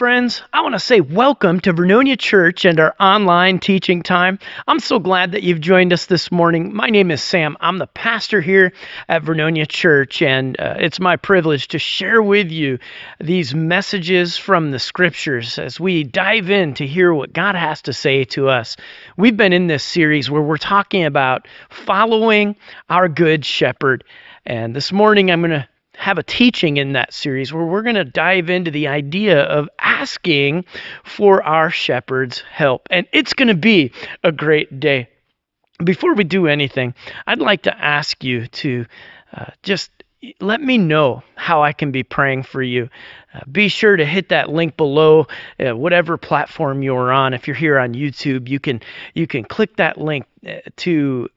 Friends. I want to say welcome to Vernonia Church and our online teaching time. I'm so glad that you've joined us this morning. My name is Sam. I'm the pastor here at Vernonia Church, and uh, it's my privilege to share with you these messages from the scriptures as we dive in to hear what God has to say to us. We've been in this series where we're talking about following our good shepherd. And this morning, I'm going to have a teaching in that series where we're going to dive into the idea of asking for our shepherd's help. And it's going to be a great day. Before we do anything, I'd like to ask you to uh, just let me know how I can be praying for you. Uh, be sure to hit that link below, uh, whatever platform you're on. If you're here on YouTube, you can you can click that link uh, to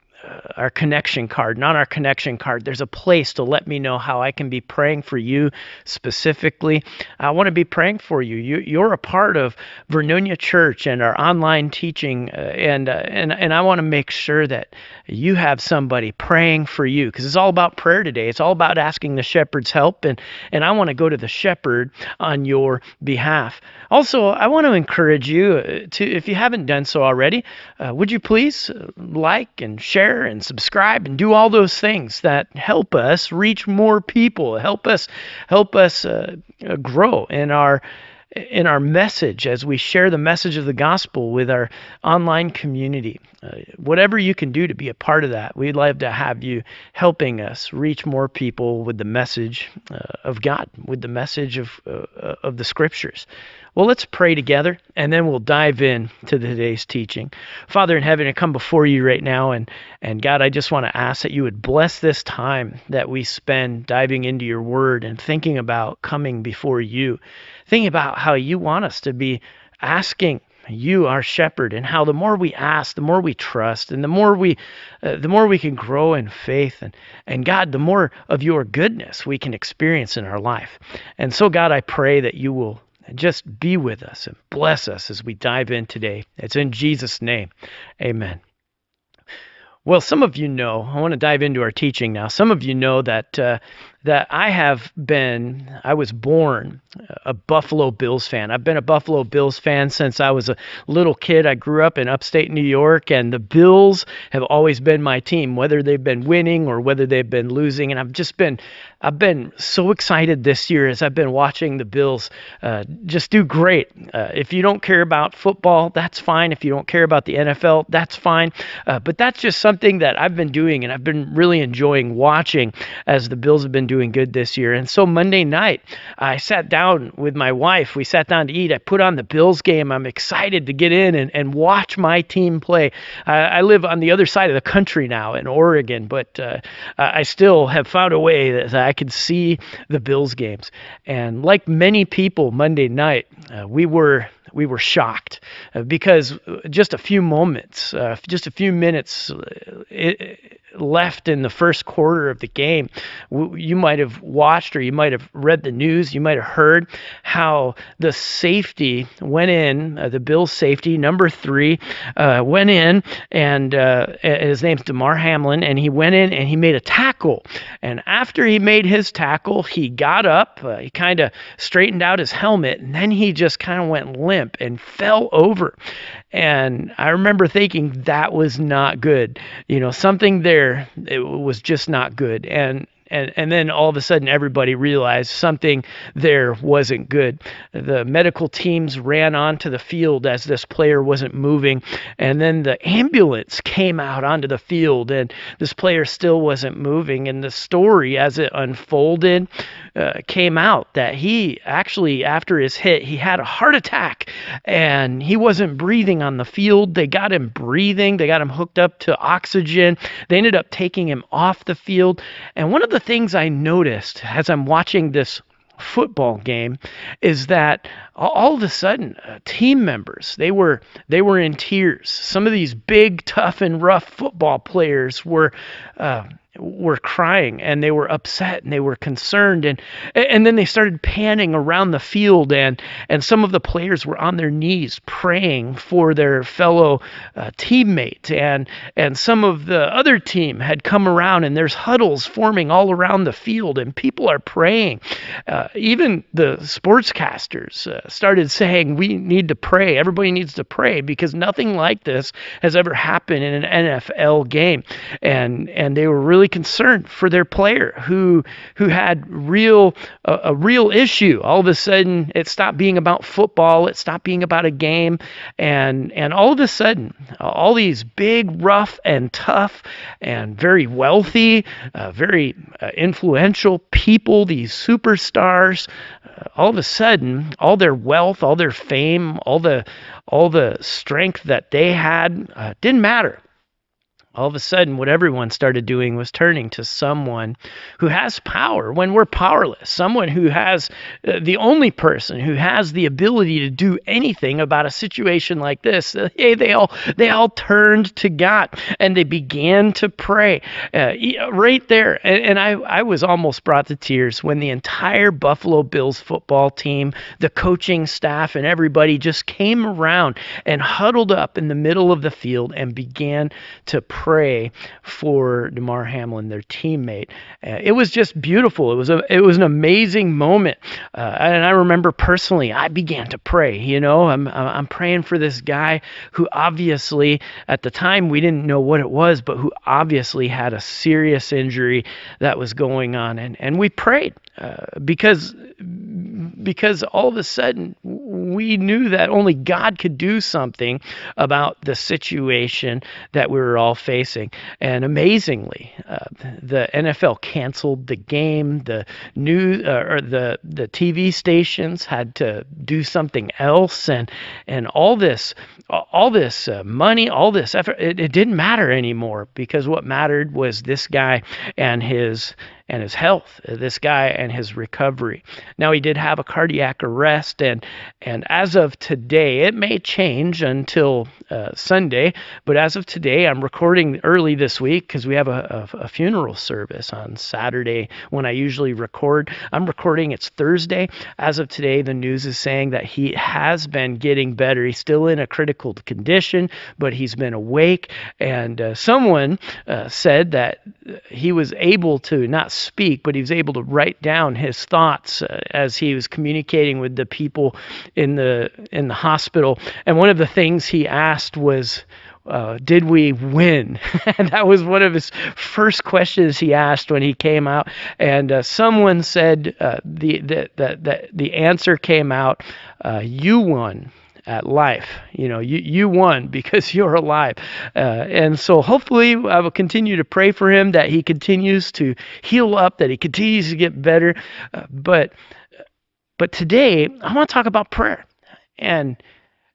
our connection card. And on our connection card, there's a place to let me know how I can be praying for you specifically. I want to be praying for you. you are a part of Vernonia Church and our online teaching, uh, and uh, and and I want to make sure that you have somebody praying for you because it's all about prayer today. It's all about asking the shepherd's help, and and I want to go to the shepherd on your behalf. Also, I want to encourage you uh, to, if you haven't done so already, uh, would you please uh, like and share and subscribe and do all those things that help us reach more people, help us help us uh, grow in our in our message as we share the message of the gospel with our online community. Uh, whatever you can do to be a part of that, we'd love to have you helping us reach more people with the message uh, of God, with the message of, uh, of the scriptures. Well, let's pray together and then we'll dive in to today's teaching. Father in heaven, I come before you right now and and God, I just want to ask that you would bless this time that we spend diving into your word and thinking about coming before you. Thinking about how you want us to be asking you our shepherd and how the more we ask the more we trust and the more we uh, the more we can grow in faith and and God the more of your goodness we can experience in our life and so God I pray that you will and just be with us and bless us as we dive in today. It's in Jesus' name. Amen. Well, some of you know, I want to dive into our teaching now. Some of you know that uh, that I have been, I was born a Buffalo Bills fan. I've been a Buffalo Bills fan since I was a little kid. I grew up in upstate New York, and the Bills have always been my team, whether they've been winning or whether they've been losing. And I've just been, I've been so excited this year as I've been watching the Bills uh, just do great. Uh, if you don't care about football, that's fine. If you don't care about the NFL, that's fine. Uh, but that's just something that I've been doing, and I've been really enjoying watching as the Bills have been doing good this year. And so Monday night, I sat down with my wife. We sat down to eat. I put on the Bills game. I'm excited to get in and, and watch my team play. I live on the other side of the country now in Oregon, but uh, I still have found a way that I could see the Bills games. And like many people Monday night, uh, we were we were shocked uh, because just a few moments, uh, just a few minutes uh, left in the first quarter of the game, you might have watched or you might have read the news, you might have heard how the safety went in, uh, the Bills safety, number three, uh, went in, and uh, his name's Damar Hamlin, and he went in and he made a tackle. And after he made his tackle, he got up, he kind of straightened out his helmet, and then he just kind of went limp and fell over. And I remember thinking that was not good. You know, something there it was just not good. And and and then all of a sudden everybody realized something there wasn't good. The medical teams ran onto the field as this player wasn't moving, and then the ambulance came out onto the field, and this player still wasn't moving. And the story, as it unfolded, uh, came out that he actually, after his hit, he had a heart attack, and he wasn't breathing on the field. They got him breathing. They got him hooked up to oxygen. They ended up taking him off the field, and one of the things I noticed as I'm watching this football game is that all of a sudden uh, team members they were they were in tears. Some of these big tough and rough football players were uh, were crying and they were upset and they were concerned and and then they started panning around the field and and some of the players were on their knees praying for their fellow uh, teammate and and some of the other team had come around and there's huddles forming all around the field and people are praying. Uh, even the sportscasters uh, started saying we need to pray. Everybody needs to pray because nothing like this has ever happened in an NFL game. And and they were really really concerned for their player who who had real uh, a real issue. All of a sudden, it stopped being about football. It stopped being about a game, and and all of a sudden, all these big, rough and tough, and very wealthy, uh, very uh, influential people, these superstars, uh, all of a sudden, all their wealth, all their fame, all the all the strength that they had uh, didn't matter all of a sudden what everyone started doing was turning to someone who has power when we're powerless someone who has uh, the only person who has the ability to do anything about a situation like this. Uh, hey they all they all turned to god and they began to pray uh, right there. And, and, i i was almost brought to tears when the entire buffalo bills football team the coaching staff and everybody just came around and huddled up in the middle of the field and began to pray pray for Damar Hamlin, their teammate. Uh, it was just beautiful. It was a it was an amazing moment, uh, and I remember personally, I began to pray. You know, I'm I'm praying for this guy who obviously at the time we didn't know what it was, but who obviously had a serious injury that was going on, and and we prayed uh, because because all of a sudden we knew that only God could do something about the situation that we were all facing. And amazingly, uh, the NFL canceled the game. The new uh, or the the TV stations had to do something else, and and all this all this uh, money, all this effort, it, it didn't matter anymore because what mattered was this guy and his and his health, uh, this guy and his recovery. Now he did have a cardiac arrest, and and as of today, it may change until uh, Sunday, but as of today, I'm recording early this week because we have a, a, a, funeral service on Saturday when I usually record. I'm recording it's Thursday. As of today, the news is saying that he has been getting better. He's still in a critical condition, but he's been awake, and uh, someone uh, said that he was able to not speak, but he was able to write down his thoughts uh, as he was communicating with the people in the in the hospital. And one of the things he asked was, uh, "Did we win?" and that was one of his first questions he asked when he came out. And uh, someone said uh, the, the the the the answer came out, uh, "You won." At life. You know, you, you won because you're alive. Uh, and so hopefully I will continue to pray for him that he continues to heal up, that he continues to get better. Uh, but but today I want to talk about prayer. And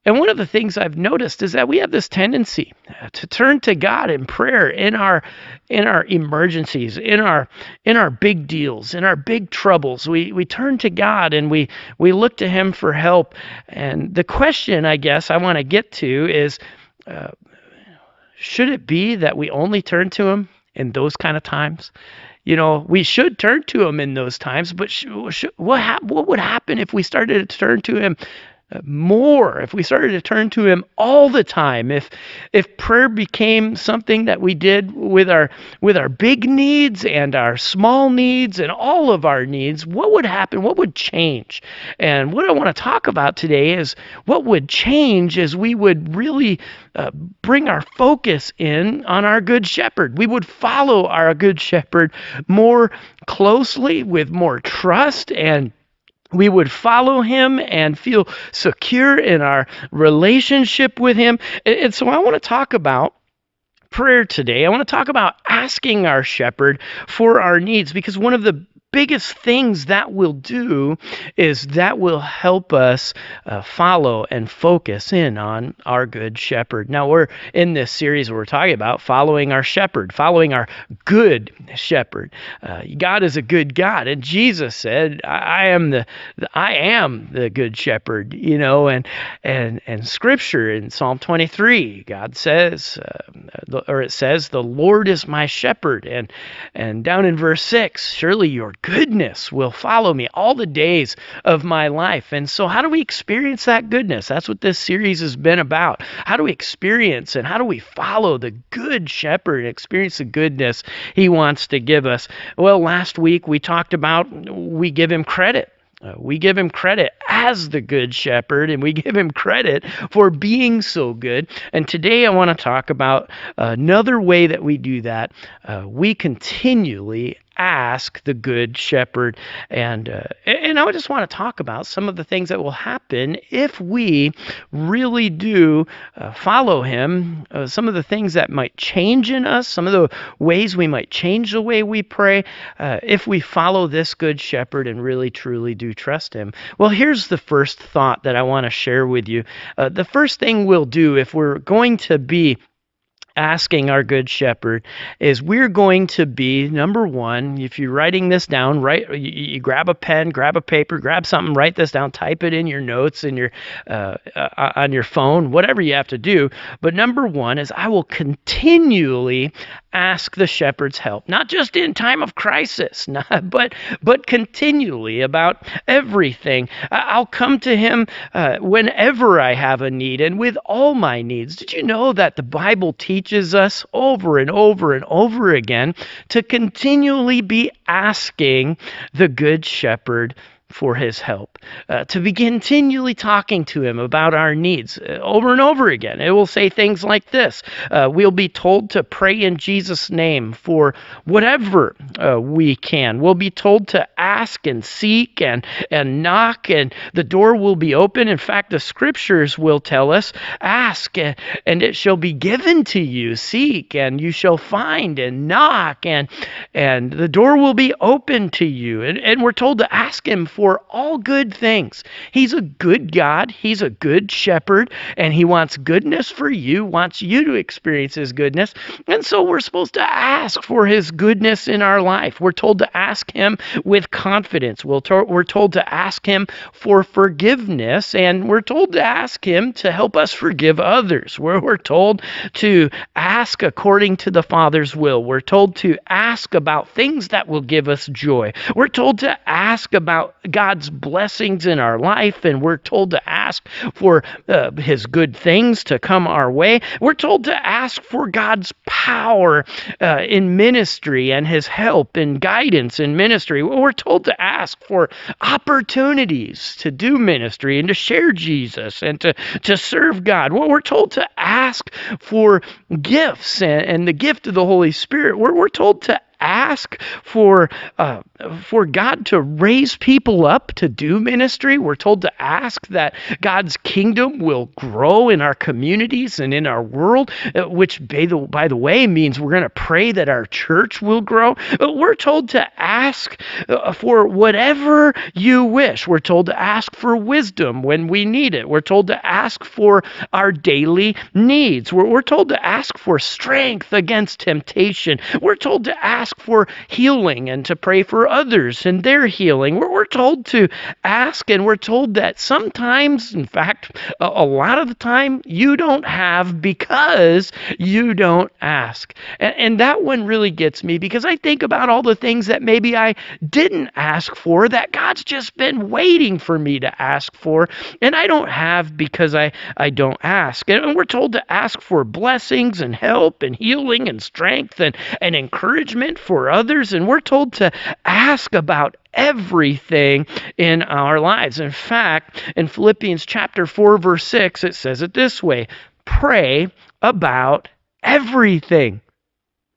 and one of the things I've noticed is that we have this tendency to turn to God in prayer in our in our emergencies, in our in our big deals, in our big troubles. We we turn to God and we we look to Him for help. And the question, I guess, I want to get to is, uh, should it be that we only turn to Him in those kind of times? you know, we should turn to him in those times, but sh- sh- what, ha- what would happen if we started to turn to him more if we started to turn to him all the time if if prayer became something that we did with our with our big needs and our small needs and all of our needs what would happen? What would change? And what i want to talk about today is what would change as we would really uh, bring our focus in on our good shepherd. We would follow our good shepherd more closely with more trust and we would follow him and feel secure in our relationship with him. And so I want to talk about prayer today. I want to talk about asking our shepherd for our needs because one of the biggest things that will do is that will help us uh, follow and focus in on our good shepherd. Now, we're in this series we're talking about following our shepherd, following our good shepherd. Uh, God is a good God, and Jesus said, I, I am the, I am the good shepherd, you know, and, and, and scripture in Psalm 23, God says, uh, or it says, the Lord is my shepherd. And, and down in verse 6, surely your goodness will follow me all the days of my life. And so, how do we experience that goodness? That's what this series has been about. How do we experience and how do we follow the good shepherd, and experience the goodness he wants to give us? Well, last week we talked about we give him credit. Uh, we give him credit as the good shepherd and we give him credit for being so good. And today I want to talk about another way that we do that. Uh, we continually ask the good shepherd and uh, and I just want to talk about some of the things that will happen if we really do uh, follow him uh, some of the things that might change in us some of the ways we might change the way we pray uh, if we follow this good shepherd and really truly do trust him. Well here's the first thought that I want to share with you. Uh, the first thing we'll do if we're going to be asking our good shepherd is we're going to be number one if you're writing this down right you, you, grab a pen grab a paper grab something write this down type it in your notes in your uh, uh, on your phone whatever you have to do. But number one is i will continually ask the shepherd's help not just in time of crisis not, but but continually about everything. I'll come to him uh, whenever i have a need and with all my needs. Did you know that the bible teaches teaches us over and over and over again to continually be asking the Good Shepherd for his help, uh, to be continually talking to him about our needs uh, over and over again. It will say things like this uh, We'll be told to pray in Jesus' name for whatever uh, we can. We'll be told to ask and seek and, and knock, and the door will be open. In fact, the scriptures will tell us ask, and, and it shall be given to you, seek, and you shall find, and knock, and, and the door will be open to you. And, and we're told to ask him for all good things. He's a good God, He's a good shepherd, and He wants goodness for you, wants you to experience His goodness. And so we're supposed to ask for His goodness in our life. We're told to ask Him with confidence. we we're told to ask Him for forgiveness, and we're told to ask Him to help us forgive others. We're, we're told to ask according to the Father's will. We're told to ask about things that will give us joy. We're told to ask about God's blessings in our life, and we're told to ask for uh, His good things to come our way. We're told to ask for God's power uh, in ministry and His help and guidance in ministry. We're told to ask for opportunities to do ministry and to share Jesus and to, to serve God. We're told to ask for gifts and, and the gift of the Holy Spirit. We're, we're told to ask for uh, for God to raise people up to do ministry. We're told to ask that God's kingdom will grow in our communities and in our world, uh, which by the, by the way means we're going to pray that our church will grow. But we're told to ask uh, for whatever you wish. We're told to ask for wisdom when we need it. We're told to ask for our daily needs. We're, we're told to ask for strength against temptation. We're told to ask ask for healing and to pray for others and their healing. We're, we're told to ask, and we're told that sometimes, in fact, a, a lot of the time, you don't have because you don't ask. And, and that one really gets me because I think about all the things that maybe I didn't ask for that God's just been waiting for me to ask for, and I don't have because I, I don't ask. And we're told to ask for blessings and help and healing and strength and, and encouragement for others, and we're told to ask about everything in our lives. In fact, in Philippians chapter 4 verse 6 it says it this way, pray about everything.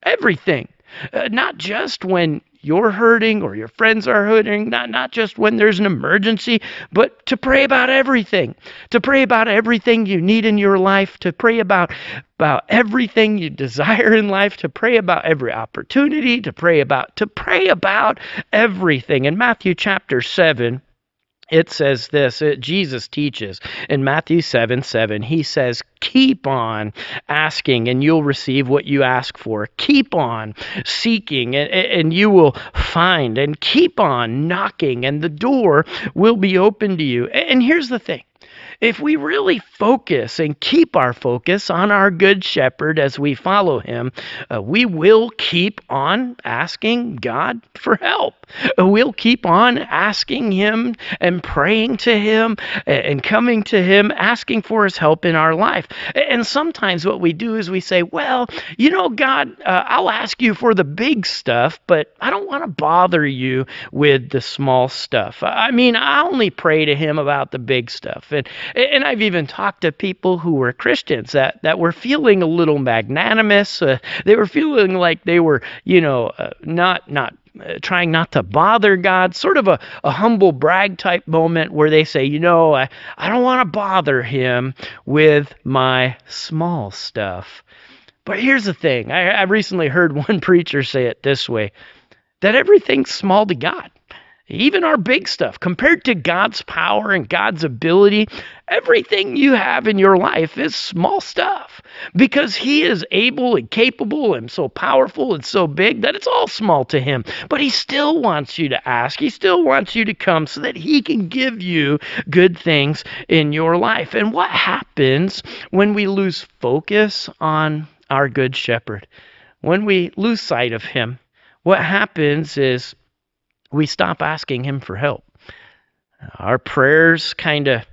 Everything. Uh, not just when you're hurting or your friends are hurting, not, not just when there's an emergency, but to pray about everything. To pray about everything you need in your life, to pray about about everything you desire in life, to pray about every opportunity, to pray about to pray about everything. In Matthew chapter 7, it says this it, Jesus teaches in Matthew 7 7. He says, Keep on asking and you'll receive what you ask for. Keep on seeking and, and you will find. And keep on knocking and the door will be open to you. And here's the thing if we really focus and keep our focus on our good shepherd as we follow him, uh, we will keep on asking God for help. Uh, we'll keep on asking him and praying to him and coming to him, asking for his help in our life. And sometimes what we do is we say, Well, you know, God, uh, I'll ask you for the big stuff, but I don't want to bother you with the small stuff. I mean, I only pray to him about the big stuff. And and I've even talked to people who were Christians that, that were feeling a little magnanimous. Uh, they were feeling like they were, you know, uh, not not uh, trying not to bother God, sort of a, a humble brag type moment where they say, you know, I, I don't want to bother him with my small stuff. But here's the thing I, I recently heard one preacher say it this way that everything's small to God even our big stuff, compared to God's power and God's ability, everything you have in your life is small stuff because He is able and capable and so powerful and so big that it's all small to Him. But He still wants you to ask, He still wants you to come so that He can give you good things in your life. And what happens when we lose focus on our Good Shepherd? When we lose sight of Him, what happens is we stop asking Him for help. Our prayers kind of,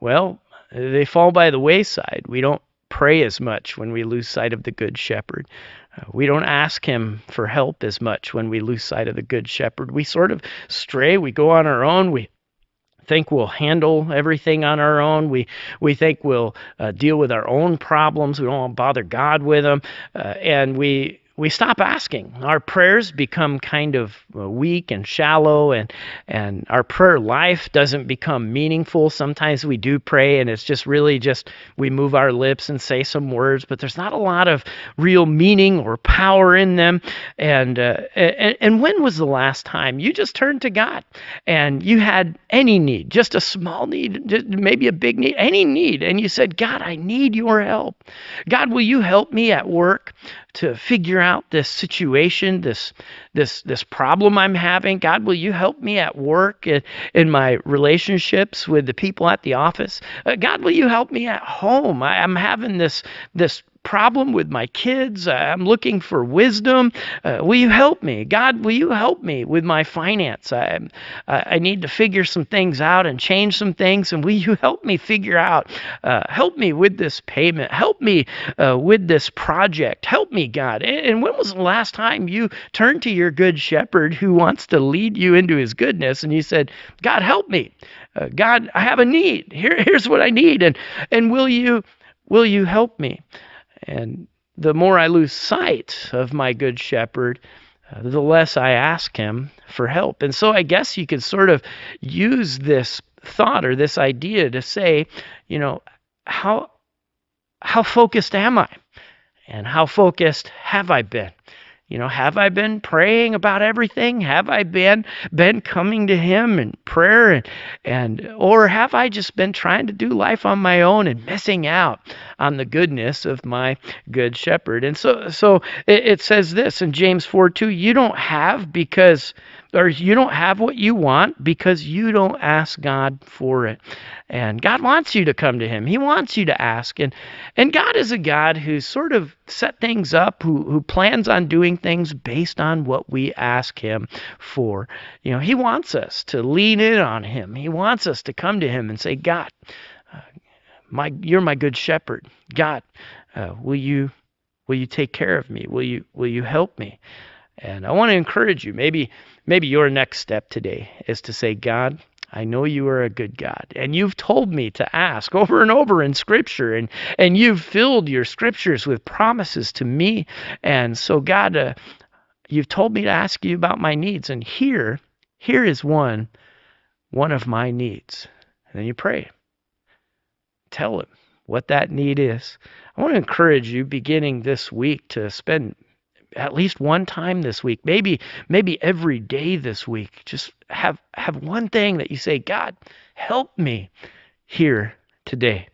well, they fall by the wayside. We don't pray as much when we lose sight of the Good Shepherd. Uh, we don't ask Him for help as much when we lose sight of the Good Shepherd. We sort of stray. We go on our own. We think we'll handle everything on our own. We we think we'll uh, deal with our own problems. We don't want to bother God with them, uh, and we we stop asking. Our prayers become kind of uh, weak and shallow, and and our prayer life doesn't become meaningful. Sometimes we do pray, and it's just really just we move our lips and say some words, but there's not a lot of real meaning or power in them. And uh, and, and when was the last time you just turned to God and you had any need, just a small need, maybe a big need, any need, and you said, God, I need your help. God, will you help me at work? To figure out this situation, this this this problem I'm having. God, will you help me at work in, in my relationships with the people at the office? Uh, God, will you help me at home? I, I'm having this this problem with my kids. I'm looking for wisdom. Uh, will you help me? God, will you help me with my finance? I, I need to figure some things out and change some things. And will you help me figure out? Uh, help me with this payment. Help me uh, with this project. Help me, God. And, and when was the last time you turned to your good shepherd who wants to lead you into his goodness and you said, God, help me? Uh, God, I have a need. Here, here's what I need. And, and will you will you help me? And the more I lose sight of my good shepherd, uh, the less I ask him for help. And so I guess you could sort of use this thought or this idea to say, you know, how how focused am I? And how focused have I been? You know, have I been praying about everything? Have I been been coming to him in prayer and and or have I just been trying to do life on my own and missing out on the goodness of my good shepherd? And so so it, it says this in James 4 2, you don't have because or you don't have what you want because you don't ask God for it. And God wants you to come to him. He wants you to ask. And and God is a God who's sort of set things up, who who plans on doing things based on what we ask him for. You know, he wants us to lean in on him. He wants us to come to him and say, God, uh, my you're my good shepherd. God, uh, will you will you take care of me? Will you will you help me? And I want to encourage you. Maybe maybe your next step today is to say, God, I know you are a good God. And you've told me to ask over and over in Scripture, and, and you've filled your Scriptures with promises to me. And so, God, uh, you've told me to ask you about my needs, and here, here is one, one of my needs. And then you pray. Tell him what that need is. I want to encourage you beginning this week to spend at least one time this week, maybe maybe every day this week. Just have have one thing that you say, God, help me here today.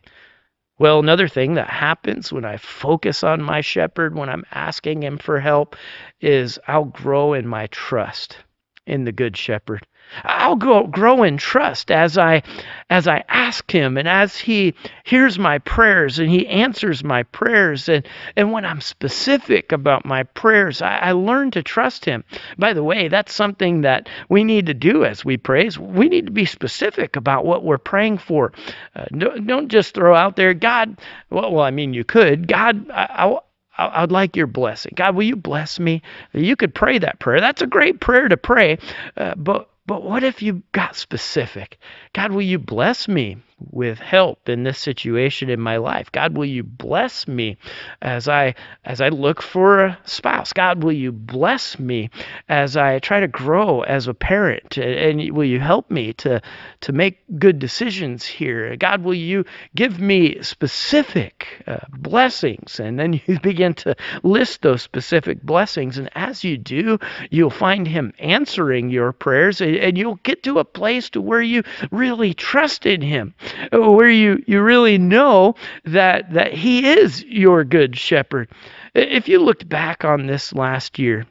Well, another thing that happens when I focus on my shepherd, when I'm asking him for help, is I'll grow in my trust in the good shepherd. I'll go, grow in trust as I as I ask him and as he hears my prayers and he answers my prayers and and when I'm specific about my prayers I, I learn to trust him by the way that's something that we need to do as we pray we need to be specific about what we're praying for uh, don't, don't just throw out there God well, well I mean you could God I, I I'd like your blessing. God, will you bless me? You could pray that prayer. That's a great prayer to pray. Uh, but but what if you got specific? God, will you bless me with help in this situation in my life? God, will you bless me as I as I look for a spouse? God, will you bless me as I try to grow as a parent? And will you help me to to make good decisions here? God, will you give me specific uh, blessings? And then you begin to list those specific blessings, and as you do, you'll find Him answering your prayers, and you'll get to a place to where you really trust in Him where you, you really know that, that He is your good shepherd. If you looked back on this last year,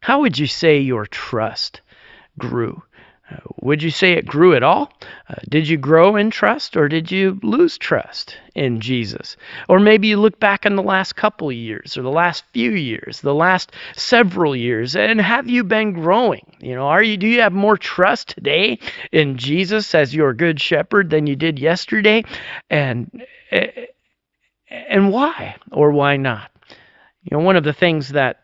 how would you say your trust grew? Uh, would you say it grew at all? Uh, did you grow in trust or did you lose trust in Jesus? Or maybe you look back in the last couple years or the last few years, the last several years, and have you been growing? You know, are you do you have more trust today in Jesus as your good shepherd than you did yesterday? And and why or why not? You know, one of the things that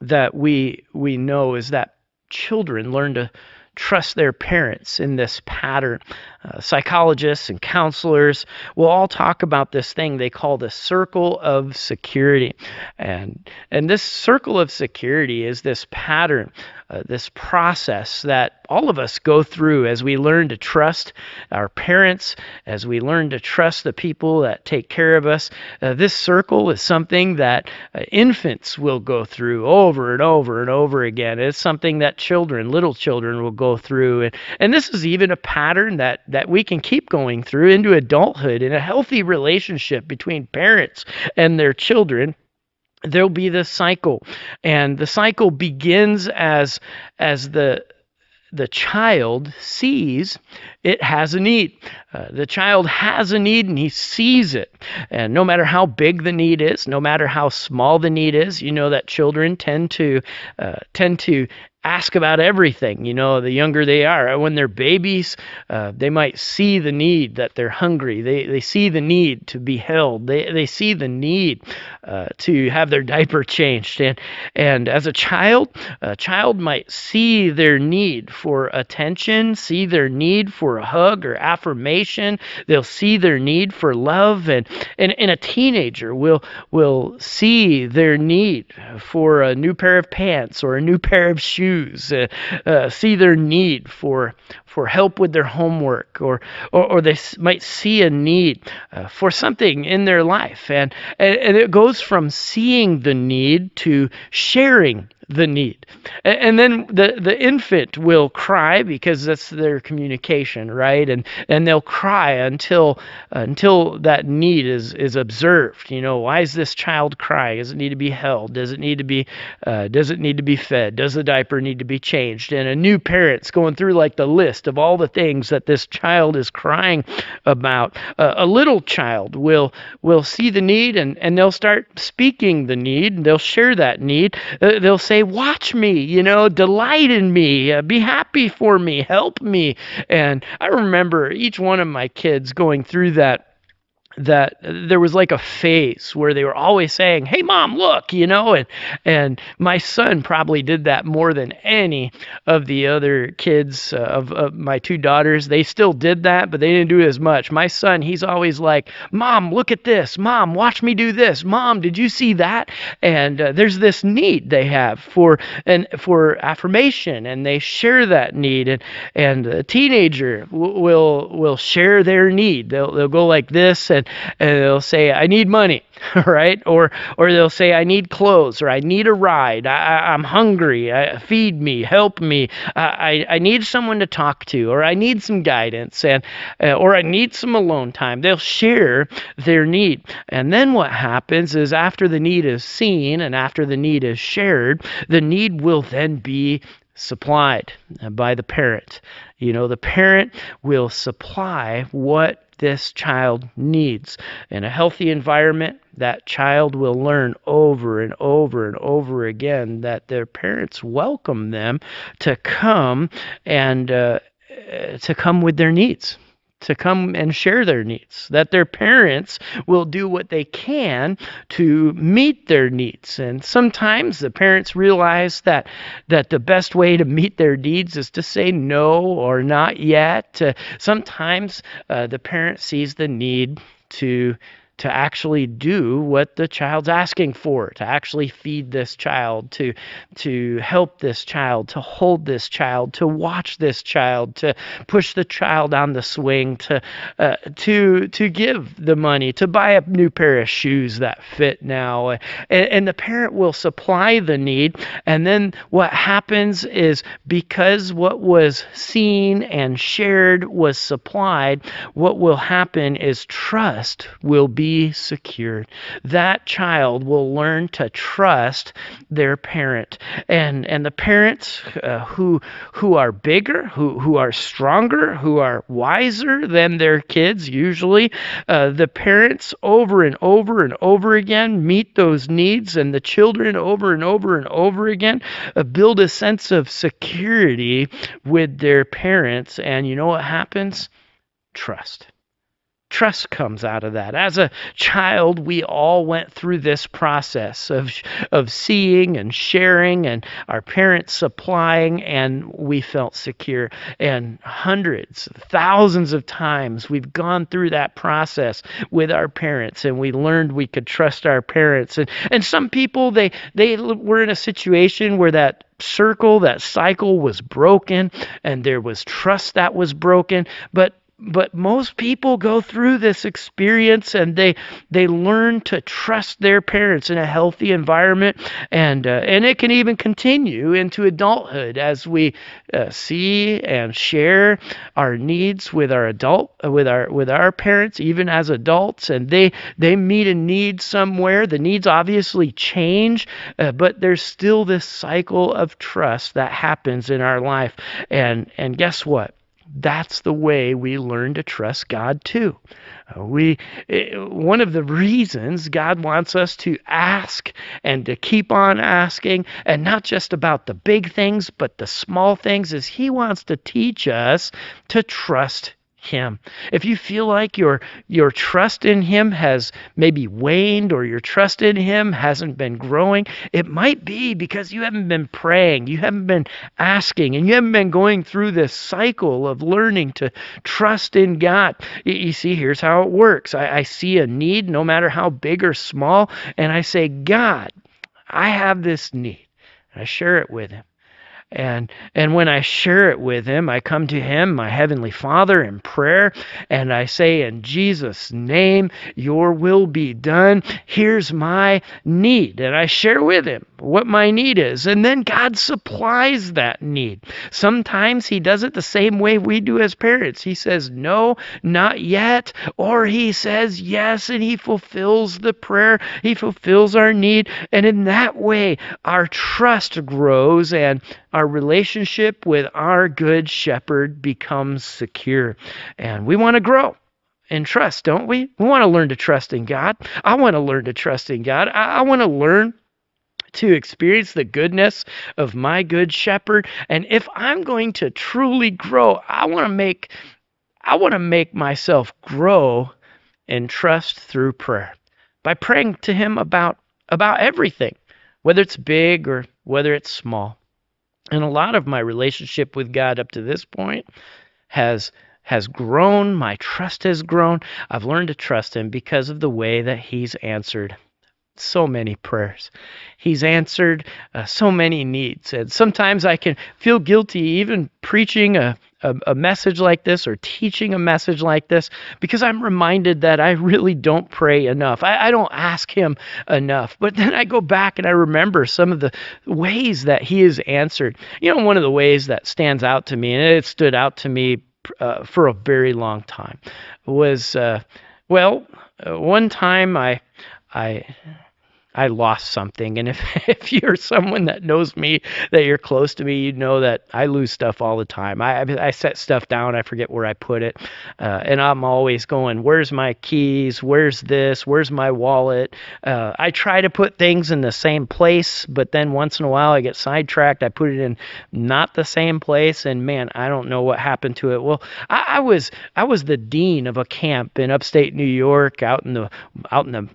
that we we know is that children learn to trust their parents in this pattern. Uh, psychologists and counselors will all talk about this thing they call the circle of security. And, and this circle of security is this pattern uh, this process that all of us go through as we learn to trust our parents, as we learn to trust the people that take care of us. Uh, this circle is something that uh, infants will go through over and over and over again. It's something that children, little children, will go through. And, and this is even a pattern that, that we can keep going through into adulthood in a healthy relationship between parents and their children there'll be this cycle and the cycle begins as as the the child sees it has a need. Uh, the child has a need and he sees it. And no matter how big the need is, no matter how small the need is, you know that children tend to uh, tend to ask about everything. You know, the younger they are, when they're babies, uh, they might see the need that they're hungry. They they see the need to be held. They they see the need uh, to have their diaper changed. And and as a child, a child might see their need for attention, see their need for a hug or affirmation. They'll see their need for love. And and, and a teenager will will see their need for a new pair of pants or a new pair of shoes uh, uh, see their need for for help with their homework, or or, or they might see a need uh, for something in their life, and, and and it goes from seeing the need to sharing the need. And then the, the infant will cry because that's their communication, right? And and they'll cry until until that need is is observed. You know, why is this child crying? Does it need to be held? Does it need to be uh, does it need to be fed? Does the diaper need to be changed? And a new parent's going through like the list of all the things that this child is crying about. Uh, a little child will will see the need and and they'll start speaking the need. They'll share that need. Uh, they'll say They watch me, you know, delight in me, uh, be happy for me, help me. And I remember each one of my kids going through that that there was like a phase where they were always saying, "Hey mom, look," you know, and and my son probably did that more than any of the other kids uh, of, of my two daughters. They still did that, but they didn't do it as much. My son, he's always like, "Mom, look at this. Mom, watch me do this. Mom, did you see that?" And uh, there's this need they have for and for affirmation, and they share that need. And and a teenager will will share their need. They'll they'll go like this and and they'll say, I need money, right? Or or they'll say, I need clothes, or I need a ride, I, am hungry, I, feed me, help me, I, I need someone to talk to, or I need some guidance, and uh, or I need some alone time. They'll share their need, and then what happens is after the need is seen and after the need is shared, the need will then be supplied by the parent. You know, the parent will supply what this child needs. In a healthy environment, that child will learn over and over and over again that their parents welcome them to come and uh, to come with their needs to come and share their needs, that their parents will do what they can to meet their needs. And sometimes the parents realize that that the best way to meet their needs is to say no or not yet. Uh, sometimes uh, the parent sees the need to to actually do what the child's asking for, to actually feed this child, to to help this child, to hold this child, to watch this child, to push the child on the swing, to uh, to to give the money, to buy a new pair of shoes that fit now, and, and the parent will supply the need, and then what happens is because what was seen and shared was supplied, what will happen is trust will be secured. That child will learn to trust their parent. And and the parents uh, who who are bigger, who who are stronger, who are wiser than their kids usually, uh, the parents over and over and over again meet those needs and the children over and over and over again uh, build a sense of security with their parents and you know what happens? Trust trust comes out of that. As a child, we all went through this process of of seeing and sharing and our parents supplying and we felt secure. And hundreds, thousands of times we've gone through that process with our parents and we learned we could trust our parents. And and some people they they were in a situation where that circle, that cycle was broken and there was trust that was broken, but but most people go through this experience and they they learn to trust their parents in a healthy environment and uh, and it can even continue into adulthood as we uh, see and share our needs with our adult with our with our parents even as adults. And they they meet a need somewhere. The needs obviously change uh, but there's still this cycle of trust that happens in our life. And and guess what that's the way we learn to trust God too. Uh, we eh, one of the reasons God wants us to ask and to keep on asking and not just about the big things but the small things is he wants to teach us to trust him. If you feel like your your trust in him has maybe waned or your trust in him hasn't been growing, it might be because you haven't been praying, you haven't been asking, and you haven't been going through this cycle of learning to trust in God. You, see, here's how it works. I, I see a need, no matter how big or small, and I say, God, I have this need. I share it with him and and when i share it with him i come to him my heavenly father in prayer and i say in jesus name your will be done. Here's my need. And i share with him what my need is and then god supplies that need. Sometimes he does it the same way we do as parents. He says no not yet or he says yes and he fulfills the prayer. He fulfills our need. And in that way our trust grows and our relationship with our good shepherd becomes secure. And we want to grow in trust, don't we? We want to learn to trust in God. I want to learn to trust in God. I, I want to learn to experience the goodness of my good shepherd. And if I'm going to truly grow, I want to make I want to make myself grow and trust through prayer by praying to Him about, about everything, whether it's big or whether it's small. And a lot of my relationship with God up to this point has has grown, my trust has grown. I've learned to trust him because of the way that he's answered so many prayers. He's answered uh, so many needs. And sometimes I can feel guilty even preaching a, a, a, message like this or teaching a message like this because I'm reminded that I really don't pray enough. I, I don't ask Him enough. But then I go back and I remember some of the ways that He has answered. You know, one of the ways that stands out to me, and it stood out to me uh, for a very long time, was uh, well, uh, one time I I I lost something. And if, if you're someone that knows me, that you're close to me, you know that I lose stuff all the time. I, I set stuff down, I forget where I put it. Uh, and I'm always going, where's my keys? Where's this? Where's my wallet? Uh, I try to put things in the same place, but then once in a while I get sidetracked. I put it in not the same place. And man, I don't know what happened to it. Well, I, I was, I was the dean of a camp in upstate New York out in the, out in the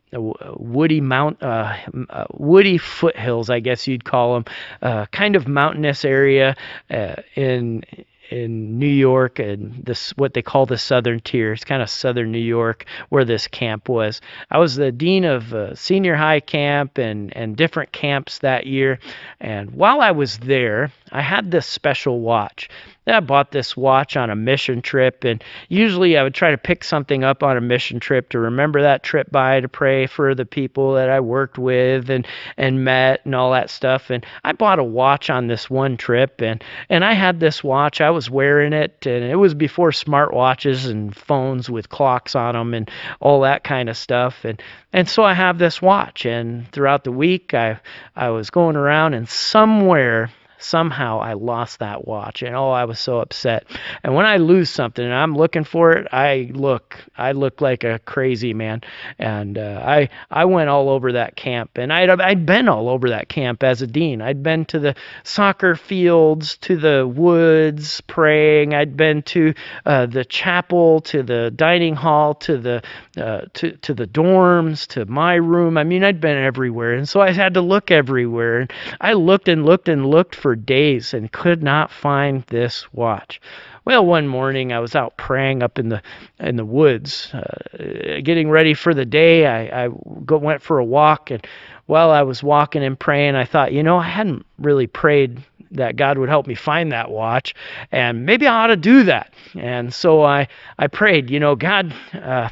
woody mount, uh, uh, woody foothills, I guess you'd call them, uh, kind of mountainous area uh, in in New York and this what they call the Southern Tier. It's kind of Southern New York where this camp was. I was the dean of uh, senior high camp and and different camps that year. And while I was there, I had this special watch. I bought this watch on a mission trip, and usually I would try to pick something up on a mission trip to remember that trip by, to pray for the people that I worked with and and met and all that stuff. And I bought a watch on this one trip, and and I had this watch. I was wearing it, and it was before smartwatches and phones with clocks on them and all that kind of stuff. And and so I have this watch, and throughout the week I I was going around, and somewhere somehow I lost that watch and oh I was so upset. And when I lose something and I'm looking for it, I look I look like a crazy man. And uh, I I went all over that camp and I'd I'd been all over that camp as a dean. I'd been to the soccer fields, to the woods praying. I'd been to uh, the chapel, to the dining hall, to the uh, to to the dorms, to my room. I mean, I'd been everywhere, and so I had to look everywhere. And I looked and looked and looked for days and could not find this watch. Well, one morning I was out praying up in the in the woods, uh, getting ready for the day. I, I go, went for a walk, and while I was walking and praying, I thought, you know, I hadn't really prayed that God would help me find that watch, and maybe I ought to do that. And so I I prayed, you know, God, uh,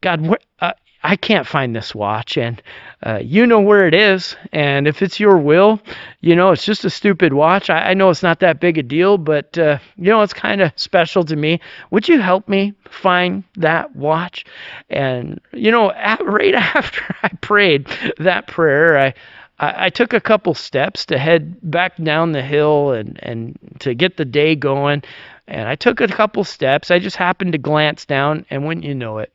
God, uh, I can't find this watch, and uh, you know where it is. And if it's your will, you know, it's just a stupid watch. I, I know it's not that big a deal, but, uh, you know, it's kind of special to me. Would you help me find that watch? And, you know, at, right after I prayed that prayer, I, I, took a couple steps to head back down the hill and, and to get the day going. And I took a couple steps. I just happened to glance down, and when you know it,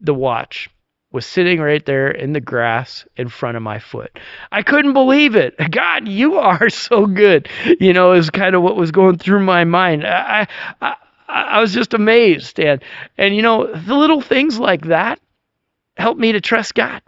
the watch was sitting right there in the grass in front of my foot. I couldn't believe it. God, you are so good. You know, is kind of what was going through my mind. I, I, I was just amazed, and and you know, the little things like that help me to trust God.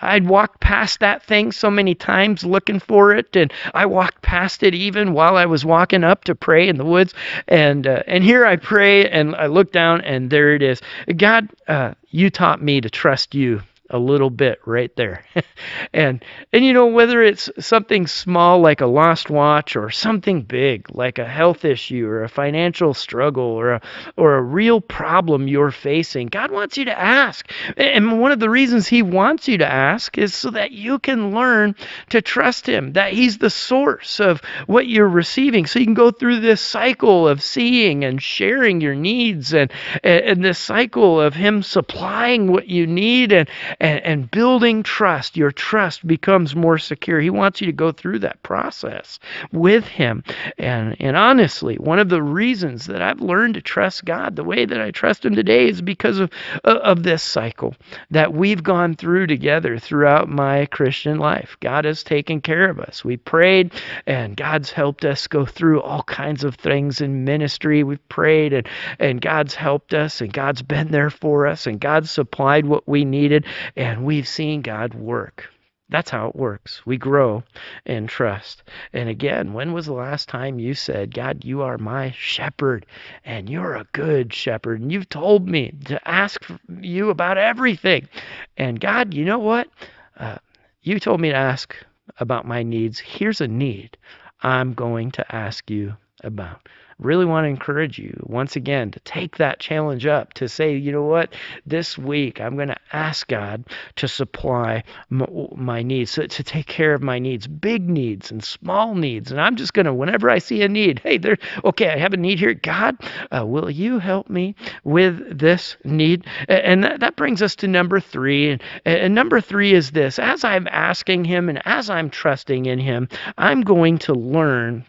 I'd walked past that thing so many times looking for it, and I walked past it even while I was walking up to pray in the woods. And uh, and here I pray, and I look down, and there it is. God, uh, you taught me to trust you a little bit right there. and and you know whether it's something small like a lost watch or something big like a health issue or a financial struggle or a or a real problem you're facing, God wants you to ask. And one of the reasons he wants you to ask is so that you can learn to trust him, that he's the source of what you're receiving. So you can go through this cycle of seeing and sharing your needs and and this cycle of him supplying what you need and and, and building trust. Your trust becomes more secure. He wants you to go through that process with Him. And, and honestly, one of the reasons that I've learned to trust God the way that I trust Him today is because of, of this cycle that we've gone through together throughout my Christian life. God has taken care of us. We prayed, and God's helped us go through all kinds of things in ministry. We've prayed, and, and God's helped us, and God's been there for us, and God's supplied what we needed, and we've seen God work. That's how it works. We grow in trust. And again, when was the last time you said, God, you are my shepherd and you're a good shepherd and you've told me to ask you about everything? And God, you know what? Uh, you told me to ask about my needs. Here's a need I'm going to ask you about really want to encourage you once again to take that challenge up to say, you know what, this week I'm going to ask God to supply my needs, to, take care of my needs, big needs and small needs. And I'm just going to, whenever I see a need, hey, there, okay, I have a need here. God, uh, will you help me with this need? And that, that brings us to number three. And, and number three is this as I'm asking Him and as I'm trusting in Him, I'm going to learn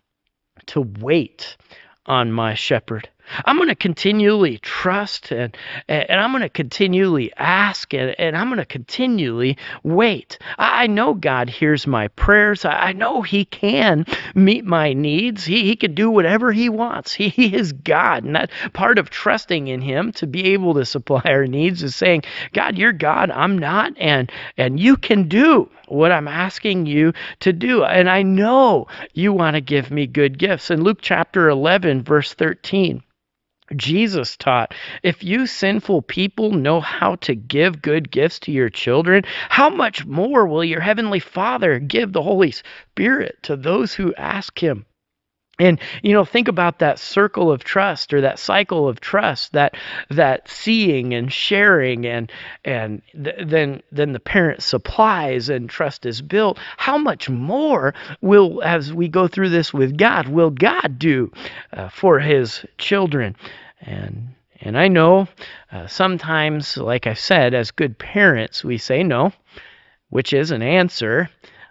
to wait on my shepherd. I'm going to continually trust and, and I'm going to continually ask and, and I'm going to continually wait. I know God hears my prayers. I know He can meet my needs. He, he can do whatever He wants. He, he is God. And that part of trusting in Him to be able to supply our needs is saying, God, you're God. I'm not. And, and you can do what I'm asking you to do. And I know you want to give me good gifts. In Luke chapter 11, verse 13, Jesus taught, if you sinful people know how to give good gifts to your children, how much more will your heavenly Father give the Holy Spirit to those who ask him? And you know think about that circle of trust or that cycle of trust that that seeing and sharing and and th- then then the parent supplies and trust is built. How much more will as we go through this with god will god do uh, for his children? And and i know uh, sometimes like i said as good parents we say no which is an answer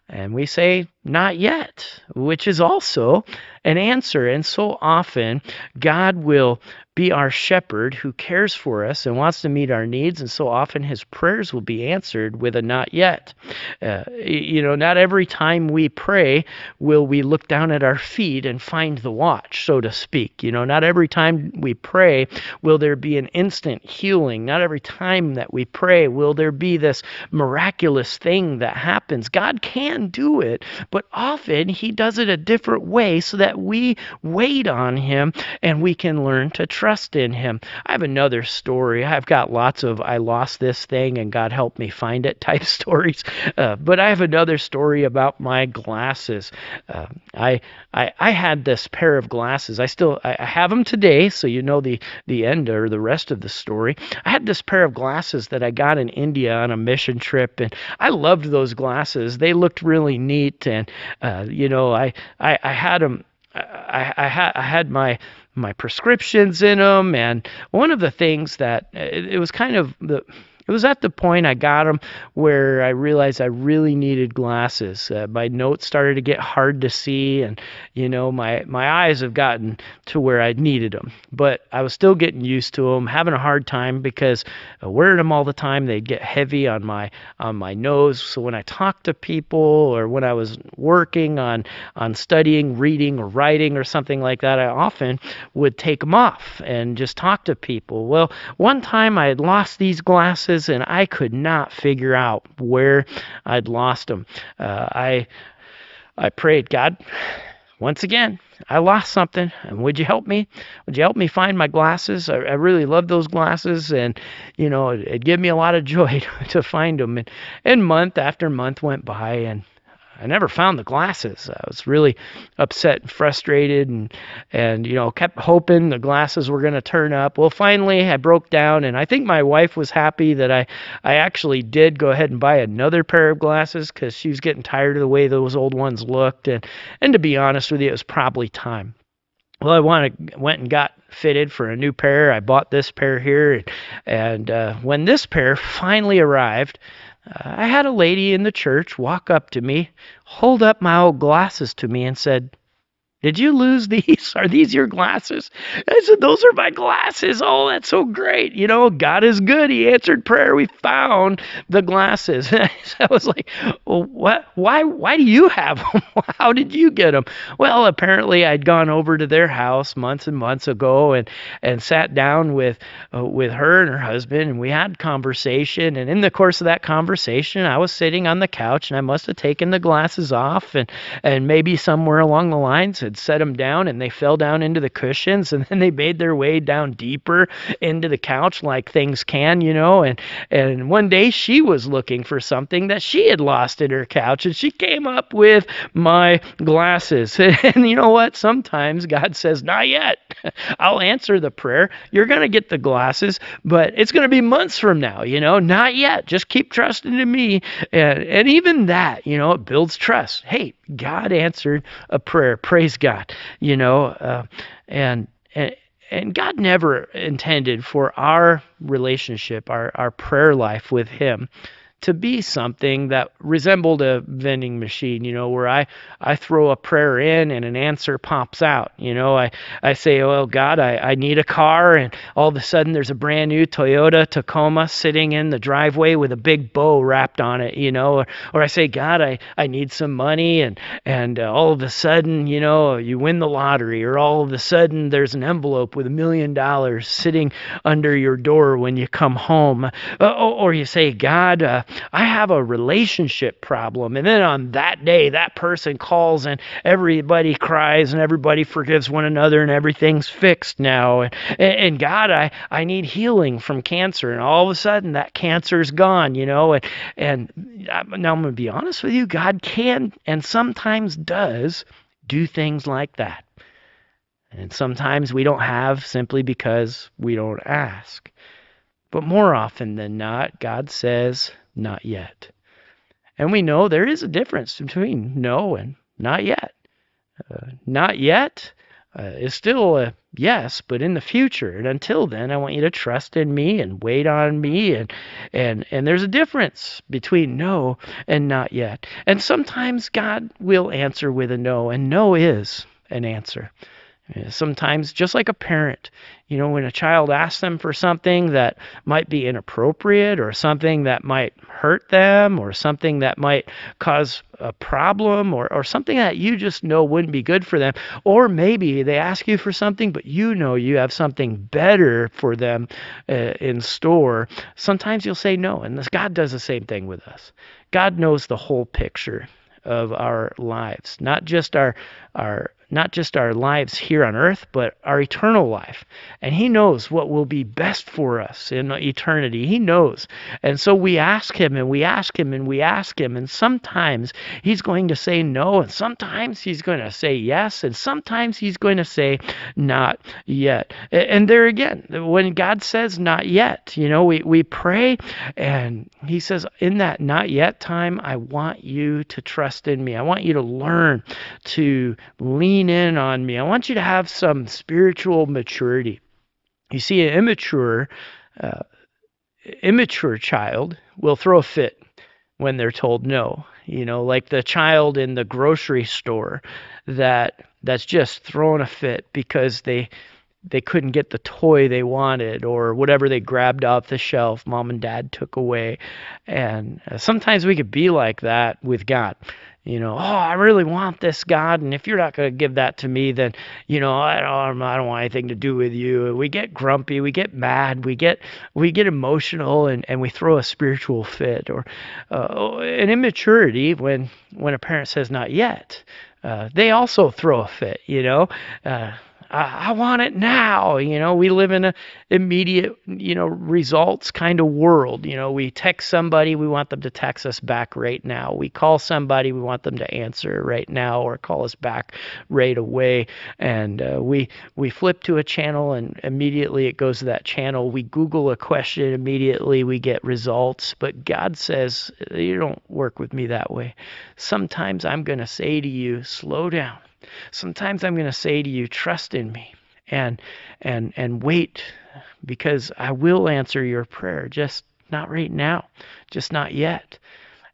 and we say, not yet, which is also an answer. And so often, God will be our shepherd who cares for us and wants to meet our needs. And so often his prayers will be answered with a not yet. Uh, you know, not every time we pray will we look down at our feet and find the watch, so to speak. You know, not every time we pray will there be an instant healing. Not every time that we pray will there be this miraculous thing that happens. God can do it, but often he does it a different way so that we wait on him and we can learn to trust trust in him. I have another story. I've got lots of I lost this thing and God helped me find it type stories. Uh, but I have another story about my glasses. Uh, I, I I had this pair of glasses. I still I have them today, so you know the the end or the rest of the story. I had this pair of glasses that I got in India on a mission trip, and I loved those glasses. They looked really neat, and uh, you know I I, I had them. I, I, had I had my my prescriptions in them. And one of the things that uh, it, it was kind of the it was at the point I got them where I realized I really needed glasses. Uh, my notes started to get hard to see, and you know my my eyes have gotten to where I needed them. But I was still getting used to them, having a hard time because uh, wearing them all the time they'd get heavy on my on my nose. So when I talked to people or when I was working on on studying, reading, or writing or something like that, I often would take them off and just talk to people. Well, one time I had lost these glasses and I could not figure out where I'd lost them. Uh, I I prayed, God, once again, I lost something, and would you help me? Would you help me find my glasses? I, I really love those glasses, and you know, it, gave me a lot of joy to find them. And, and month after month went by, and I never found the glasses. I was really upset and frustrated and and you know kept hoping the glasses were going to turn up. Well, finally I broke down and I think my wife was happy that I I actually did go ahead and buy another pair of glasses cuz she was getting tired of the way those old ones looked and and to be honest with you it was probably time. Well, I wanted, went and got fitted for a new pair. I bought this pair here, and, and uh, when this pair finally arrived, I had a lady in the church walk up to me, hold up my old glasses to me, and said, did you lose these? Are these your glasses? I said, Those are my glasses. Oh, that's so great. You know, God is good. He answered prayer. We found the glasses. I was like, well, what? Why? Why do you have them? How did you get them? Well, apparently I'd gone over to their house months and months ago and and sat down with uh, with her and her husband, and we had conversation. And in the course of that conversation, I was sitting on the couch, and I must have taken the glasses off, and and maybe somewhere along the lines set them down and they fell down into the cushions and then they made their way down deeper into the couch like things can, you know. And and one day she was looking for something that she had lost in her couch and she came up with my glasses. And you know what? Sometimes God says, "Not yet. I'll answer the prayer. You're going to get the glasses, but it's going to be months from now, you know. Not yet. Just keep trusting in me." And and even that, you know, it builds trust. Hey, God answered a prayer. Praise God. God, you know, uh, and and and God never intended for our relationship, our our prayer life with Him, to be something that resembled a vending machine, you know, where I, I throw a prayer in and an answer pops out. You know, I, I say, Oh God, I, I need a car and all of a sudden there's a brand new Toyota Tacoma sitting in the driveway with a big bow wrapped on it, you know, or, or I say, God, I, I need some money and, and uh, all of a sudden, you know, you win the lottery or all of a sudden there's an envelope with a million dollars sitting under your door when you come home. Uh, or, or you say, God, uh, I have a relationship problem. And then on that day, that person calls and everybody cries and everybody forgives one another and everything's fixed now. And, and God, I, I need healing from cancer. And all of a sudden, that cancer's gone, you know. And, and now I'm going to be honest with you God can and sometimes does do things like that. And sometimes we don't have simply because we don't ask. But more often than not, God says, not yet. And we know there is a difference between no and not yet. Uh, not yet uh, is still a yes, but in the future. And until then, I want you to trust in me and wait on me. And and and there's a difference between no and not yet. And sometimes God will answer with a no, and no is an answer. Sometimes, just like a parent, you know, when a child asks them for something that might be inappropriate or something that might hurt them or something that might cause a problem or, or something that you just know wouldn't be good for them, or maybe they ask you for something, but you know you have something better for them uh, in store, sometimes you'll say no. And this, God does the same thing with us. God knows the whole picture of our lives, not just our our not just our lives here on earth, but our eternal life. And He knows what will be best for us in eternity. He knows. And so we ask Him and we ask Him and we ask Him. And sometimes He's going to say no, and sometimes He's going to say yes, and sometimes He's going to say not yet. And there again, when God says not yet, you know, we, we pray and He says, in that not yet time, I want you to trust in me. I want you to learn to lean lean in on me. I want you to have some spiritual maturity. You see, an immature, uh, immature child will throw a fit when they're told no. You know, like the child in the grocery store that that's just throwing a fit because they they couldn't get the toy they wanted or whatever they grabbed off the shelf mom and dad took away and uh, sometimes we could be like that with god you know, oh, I really want this God, and if you're not going to give that to me, then you know, I don't, I don't want anything to do with you. We get grumpy, we get mad, we get, we get emotional, and, and we throw a spiritual fit or uh, an immaturity when when a parent says not yet. Uh, they also throw a fit, you know. Uh, I, I want it now. You know, we live in a immediate, you know, results kind of world. You know, we text somebody, we want them to text us back right now. We call somebody, we want them to answer right now or call us back right away. And uh, we we flip to a channel and immediately it goes to that channel. We Google a question, immediately we get results. But God says, you don't work with me that way. Sometimes I'm going to say to you, slow down Sometimes I'm going to say to you, trust in me and and and wait because I will answer your prayer. Just not right now, just not yet.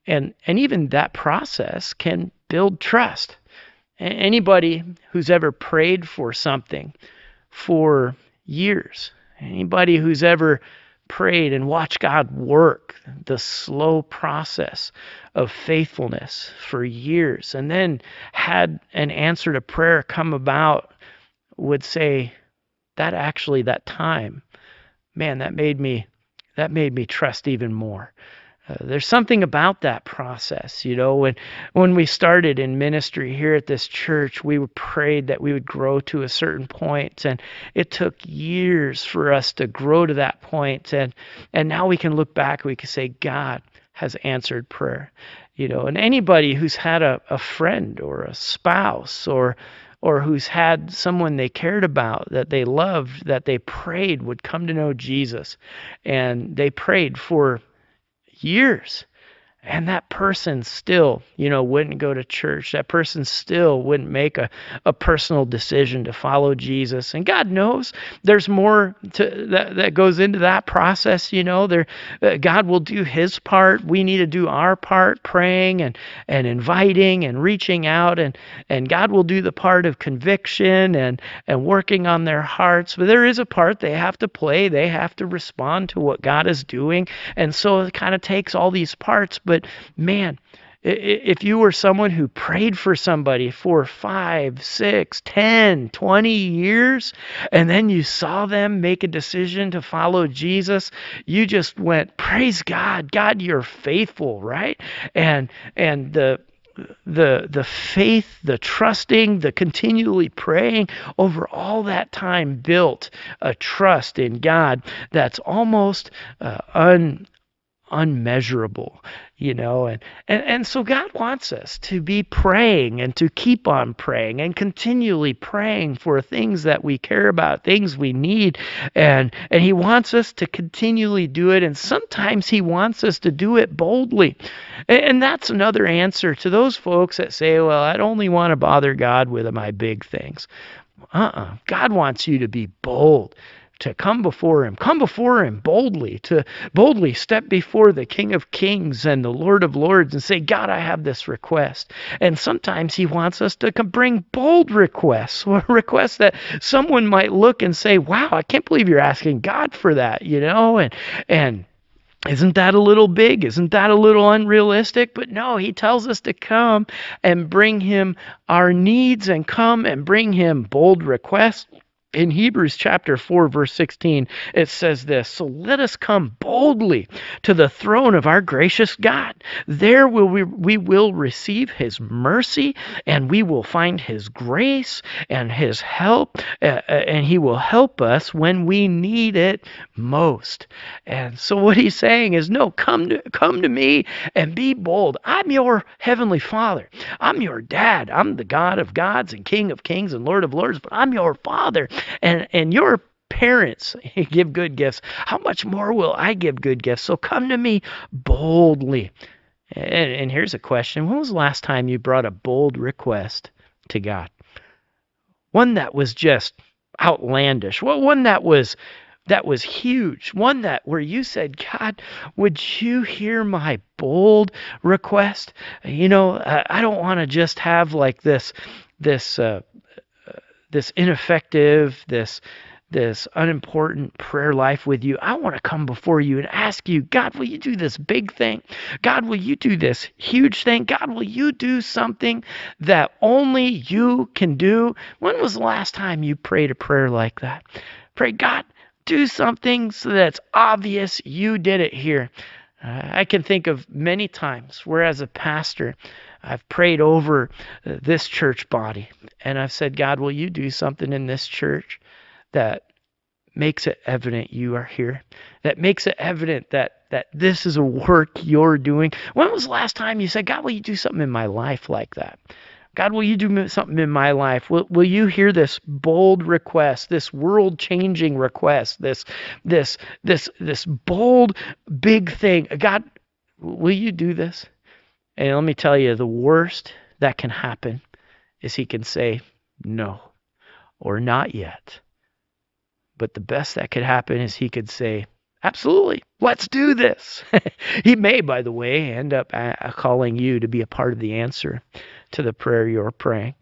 And and even that process can build trust. Anybody who's ever prayed for something for years, anybody who's ever prayed and watched God work the slow process of faithfulness for years and then had an answer to prayer come about would say that actually that time man that made me that made me trust even more uh, there's something about that process, you know. When when we started in ministry here at this church, we prayed that we would grow to a certain point, and it took years for us to grow to that point. And and now we can look back, we can say God has answered prayer, you know. And anybody who's had a, a friend or a spouse or or who's had someone they cared about that they loved that they prayed would come to know Jesus and they prayed for years and that person still you know wouldn't go to church. That person still wouldn't make a, a personal decision to follow jesus. And god knows there's more to that, that goes into that process you know. There uh, god will do his part. We need to do our part praying and and inviting and reaching out. And and god will do the part of conviction and and working on their hearts. But there is a part they have to play. They have to respond to what god is doing. And so it kind of takes all these parts but man, if you were someone who prayed for somebody for five, six, ten, twenty years, and then you saw them make a decision to follow Jesus, you just went, Praise God, God, you're faithful, right? And and the the the faith, the trusting, the continually praying over all that time built a trust in God that's almost uh, un unmeasurable you know and, and and so god wants us to be praying and to keep on praying and continually praying for things that we care about things we need and and he wants us to continually do it and sometimes he wants us to do it boldly. And, and that's another answer to those folks that say well i only want to bother god with my big things. Uh-uh. God wants you to be bold to come before him come before him boldly to boldly step before the king of kings and the lord of lords and say god i have this request and sometimes he wants us to bring bold requests requests that someone might look and say wow i can't believe you're asking god for that you know and and isn't that a little big? Isn't that a little unrealistic? But no, he tells us to come and bring him our needs and come and bring him bold requests in Hebrews chapter 4, verse 16, it says this So let us come to the throne of our gracious God. There will we, we will receive his mercy and we will find his grace and his help, uh, uh, and he will help us when we need it most. And so what he's saying is, No, come to, come to me and be bold. I'm your heavenly Father. I'm your dad. I'm the God of gods and King of kings and Lord of lords, but I'm your Father and and your parents give good gifts. How much more will i give good gifts? So come to me boldly. And, and here's a question. When was the last time you brought a bold request to god? One that was just outlandish. Well one that was that was huge. One that where you said god would you hear my bold request? You know i don't want to just have like this this uh, this ineffective, this this unimportant prayer life with you, I want to come before you and ask you, God, will you do this big thing? God, will you do this huge thing? God, will you do something that only you can do? When was the last time you prayed a prayer like that? Pray, God, do something so that it's obvious you did it here. Uh, I can think of many times where, as a pastor, I've prayed over uh, this church body and I've said, God, will you do something in this church that makes it evident you are here? That makes it evident that that this is a work you're doing. When was the last time you said, God, will you do something in my life like that? God, will you do something in my life? Will, will you hear this bold request, this world changing request, this, this, this, this bold, big thing? God, will you do this? And let me tell you, the worst that can happen is he can say no or not yet. But the best that could happen is he could say, Absolutely. Let's do this. he may, by the way, end up uh, calling you to be a part of the answer to the prayer you're praying.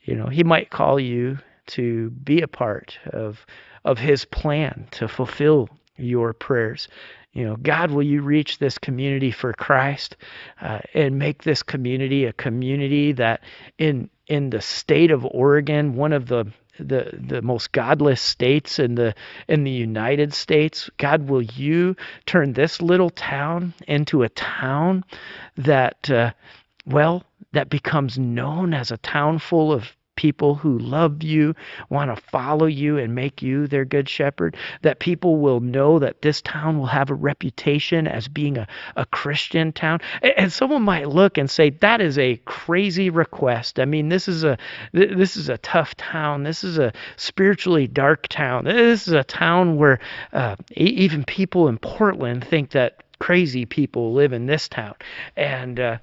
You know, he might call you to be a part of of his plan to fulfill your prayers. You know, God, will you reach this community for Christ uh, and make this community a community that in in the state of Oregon, one of the the the most godless states in the in the United States. God, will you turn this little town into a town that uh, well that becomes known as a town full of people who love you, want to follow you, and make you their good shepherd. That people will know that this town will have a reputation as being a, a Christian town. And, and someone might look and say, that is a crazy request. I mean, this is a this is a tough town. This is a spiritually dark town. This is a town where uh, even people in Portland think that crazy people live in this town. And uh,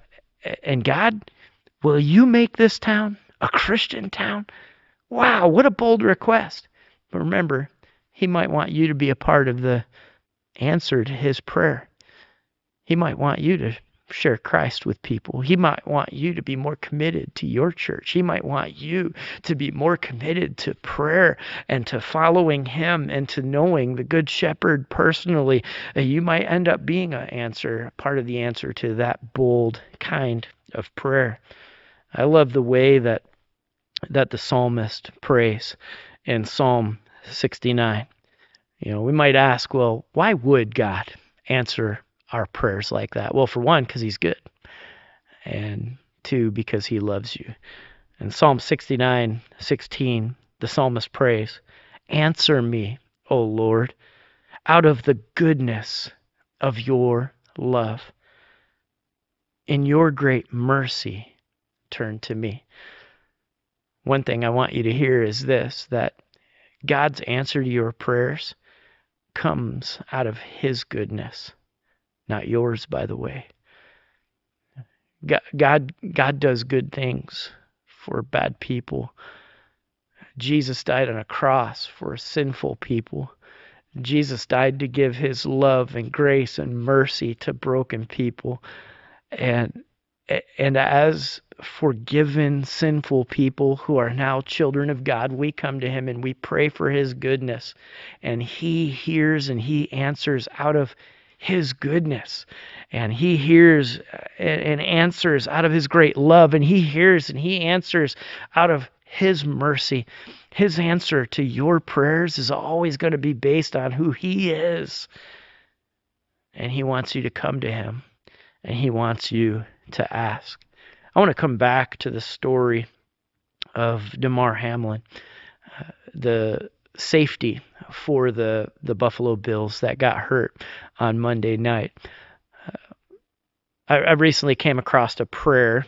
and God, will you make this town a Christian town? Wow, what a bold request. But remember, he might want you to be a part of the answer to his prayer. He might want you to share Christ with people. He might want you to be more committed to your church. He might want you to be more committed to prayer and to following him and to knowing the good shepherd personally. Uh, you might end up being an answer, part of the answer to that bold kind of prayer. I love the way that that the psalmist prays in Psalm 69. You know, we might ask, well, why would God answer our prayers like that? Well, for one, because he's good. And two, because he loves you. In Psalm 69, 16, the psalmist prays, Answer me, O Lord, out of the goodness of your love. In your great mercy, turn to me one thing I want you to hear is this that God's answer to your prayers comes out of His goodness, not yours, by the way. God, God, does good things for bad people. Jesus died on a cross for sinful people. Jesus died to give his love and grace and mercy to broken people. And and as forgiven, sinful people who are now children of God, we come to Him and we pray for His goodness. And He hears and He answers out of His goodness. And He hears uh, and answers out of His great love. And He hears and He answers out of His mercy. His answer to your prayers is always going to be based on who He is. And He wants you to come to Him. And He wants you to ask. I want to come back to the story of Damar Hamlin, uh, the safety for the the Buffalo Bills that got hurt on Monday night. Uh, I, I recently came across a prayer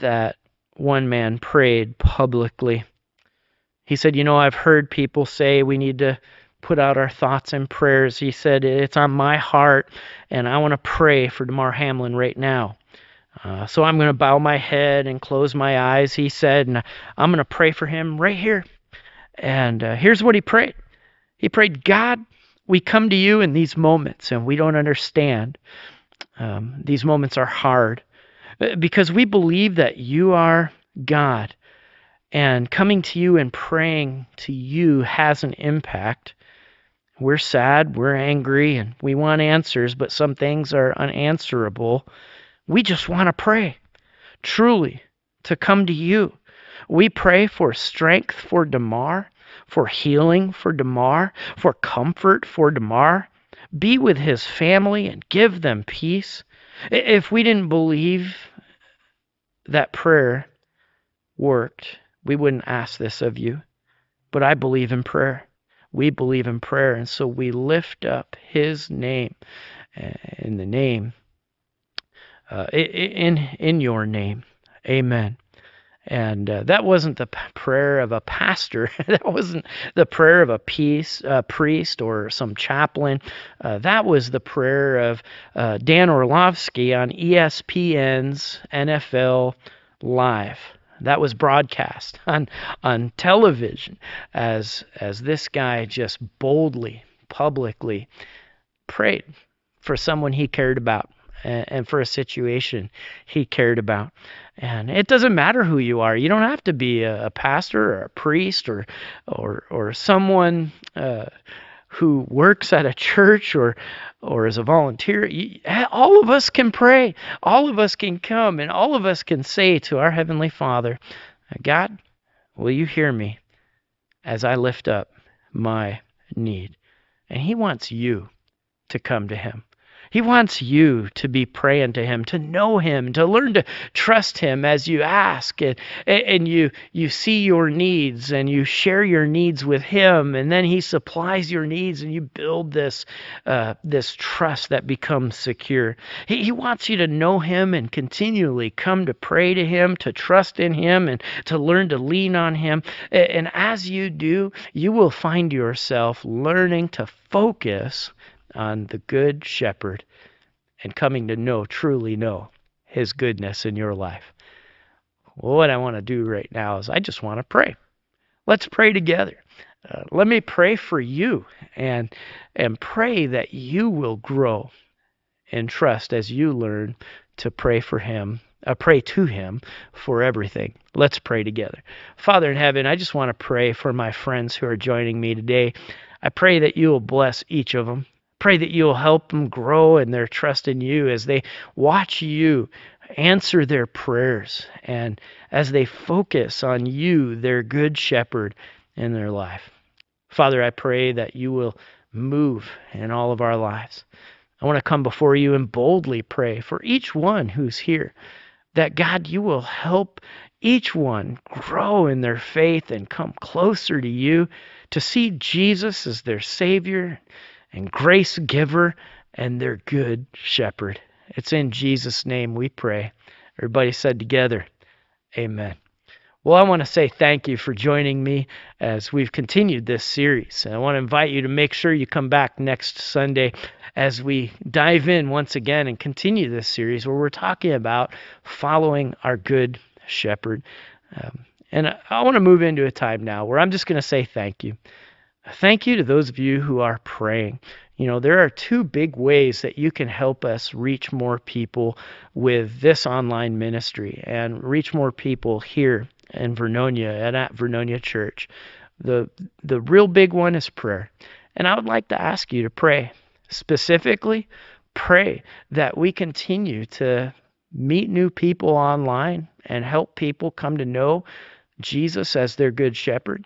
that one man prayed publicly. He said, "You know, I've heard people say we need to." put out our thoughts and prayers. He said, It's on my heart, and I want to pray for Damar Hamlin right now. Uh, so I'm going to bow my head and close my eyes, he said, and I'm going to pray for him right here. And uh, here's what he prayed He prayed, God, we come to you in these moments and we don't understand. Um, these moments are hard uh, because we believe that you are God. And coming to you and praying to you has an impact. We're sad, we're angry, and we want answers, but some things are unanswerable. We just want to pray, truly, to come to you. We pray for strength for Damar, for healing for Damar, for comfort for Damar. Be with his family and give them peace. If we didn't believe that prayer worked, we wouldn't ask this of you. But I believe in prayer. We believe in prayer, and so we lift up his name eh, in the name uh, in in your name. Amen. And uh, that wasn't the prayer of a pastor. that wasn't the prayer of a peace, uh, priest or some chaplain. Uh, that was the prayer of uh, Dan Orlovsky on ESPN's NFL Live. That was broadcast on on television as as this guy just boldly, publicly prayed for someone he cared about and, for a situation he cared about. And it doesn't matter who you are. You don't have to be a, pastor or a priest or or or someone uh, who works at a church or or as a volunteer. All of us can pray. All of us can come, and all of us can say to our heavenly Father, God, will you hear me as I lift up my need? And He wants you to come to Him. He wants you to be praying to him, to know him, to learn to trust him as you ask and, and you you see your needs and you share your needs with him and then he supplies your needs and you build this uh, this trust that becomes secure. He, he wants you to know him and continually come to pray to him, to trust in him and to learn to lean on him. And as you do, you will find yourself learning to focus on the Good Shepherd and coming to know, truly know, His goodness in your life. What I want to do right now is I just want to pray. Let's pray together. Uh, let me pray for you and and pray that you will grow in trust as you learn to pray for him uh, pray to him for everything let's pray together father in heaven i just want to pray for my friends who are joining me today i pray that you will bless each of them Pray that you'll help them grow in their trust in you as they watch you answer their prayers and as they focus on you, their good shepherd, in their life. Father, I pray that you will move in all of our lives. I want to come before you and boldly pray for each one who's here that God, you will help each one grow in their faith and come closer to you, to see Jesus as their Savior, and grace giver and their good shepherd. It's in Jesus' name we pray. Everybody said together, Amen. Well, I want to say thank you for joining me as we've continued this series. And I want to invite you to make sure you come back next Sunday as we dive in once again and continue this series where we're talking about following our good shepherd. Um, and I want to move into a time now where I'm just going to say thank you. Thank you to those of you who are praying. You know, there are two big ways that you can help us reach more people with this online ministry and reach more people here in Vernonia and at Vernonia Church. The the real big one is prayer. And I would like to ask you to pray. Specifically, pray that we continue to meet new people online and help people come to know Jesus as their good shepherd.